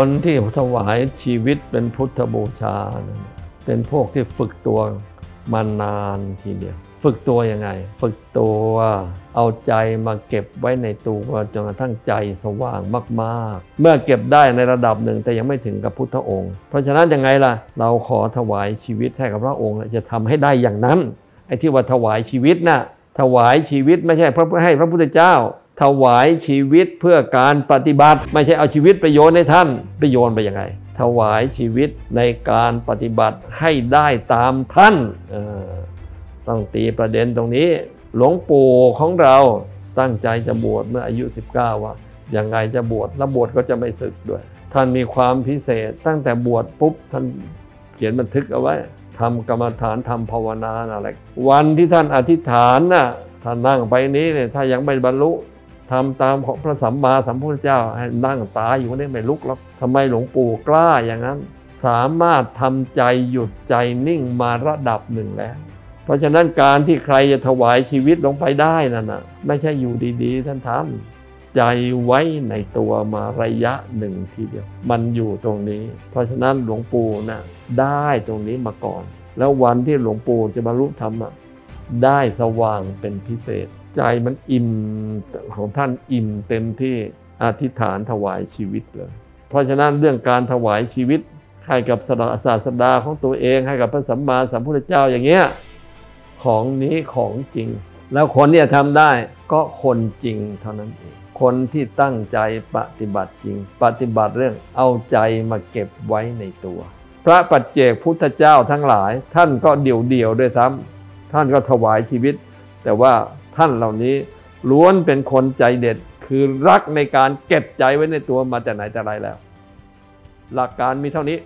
คนที่ถวายชีวิตเป็นพุทธบูชา เป็นพวกที่ฝึกตัวมานานทีเดียว ฝึกตัวยังไง ฝึกตัวเอาใจมาเก็บไว้ในตัวจนกระทั่งใจสว่างมากๆ เมื่อเก็บได้ในระดับหนึ่งแต่ยังไม่ถึงกับพุทธองค์ เพราะฉะนั้นยังไงล่ะ เราขอถวายชีวิตให้กับพระองค์จะทำให้ได้อย่างนั้นไอ้ที่ว่าถวายชีวิตนะ่ะถวายชีวิตไม่ใช่พระให้พระพุทธเจ้า ถวายชีวิตเพื่อการปฏิบัติ ไม่ใช่เอาชีวิตไปโยนให้ท่านไปโยนไปยังไง ถวายชีวิตในการปฏิบัติให้ได้ตามท่านต้องตีประเด็นตรงนี้ หลวงปู่ของเราตั้งใจจะบวชเมื่ออายุ 19 ว่ายังไงจะบวชแล้วบวชก็จะไม่สึกด้วย ท่านมีความพิเศษตั้งแต่บวชปุ๊บท่านเขียนบันทึกเอาไว้ทำกรรมฐานทำภาวนาอะไรวันที่ท่านอธิษฐานน่ะท่านนั่งไปนี้เนี่ยถ้ายังไม่บรรลุ ทำตามของพระสัมมาสัมพุทธเจ้าให้นั่งตายอยู่นี่ไม่ลุกแล้วทำไมหลวงปู่กล้าอย่างนั้น สามารถทำใจหยุดใจนิ่งมาระดับหนึ่งแล้ว เพราะฉะนั้นการที่ใครจะถวายชีวิตลงไปได้นั่นนะไม่ใช่อยู่ดีๆท่านทำใจไว้ในตัวมาระยะหนึ่งทีเดียว มันอยู่ตรงนี้ เพราะฉะนั้นหลวงปู่นะ่ะได้ตรงนี้มาก่อน แล้ววันที่หลวงปู่จะบรรลุธรรมได้สว่างเป็นพิเศษ ใจมันอิ่มของท่านอิ่มเต็มที่อธิษฐานถวายชีวิตเลย เพราะฉะนั้นเรื่องการถวายชีวิตให้กับศาสดาของตัวเองให้กับพระสัมมาสัมพุทธเจ้าอย่างเงี้ยของนี้ของจริง แล้วคนที่จะทำได้ก็คนจริงเท่านั้นเองคนที่ตั้งใจปฏิบัติจริง ปฏิบัติเรื่องเอาใจมาเก็บไว้ในตัว พระปัจเจกพุทธเจ้าทั้งหลาย ท่านก็เดี่ยวเดี่ยวด้วยซ้ำท่านก็ถวายชีวิต แต่ว่า ท่านเหล่านี้ล้วนเป็นคนใจเด็ดคือรักในการเก็บใจไว้ในตัวมาแต่ไหนแต่ไรแล้ว หลักการมีเท่านี้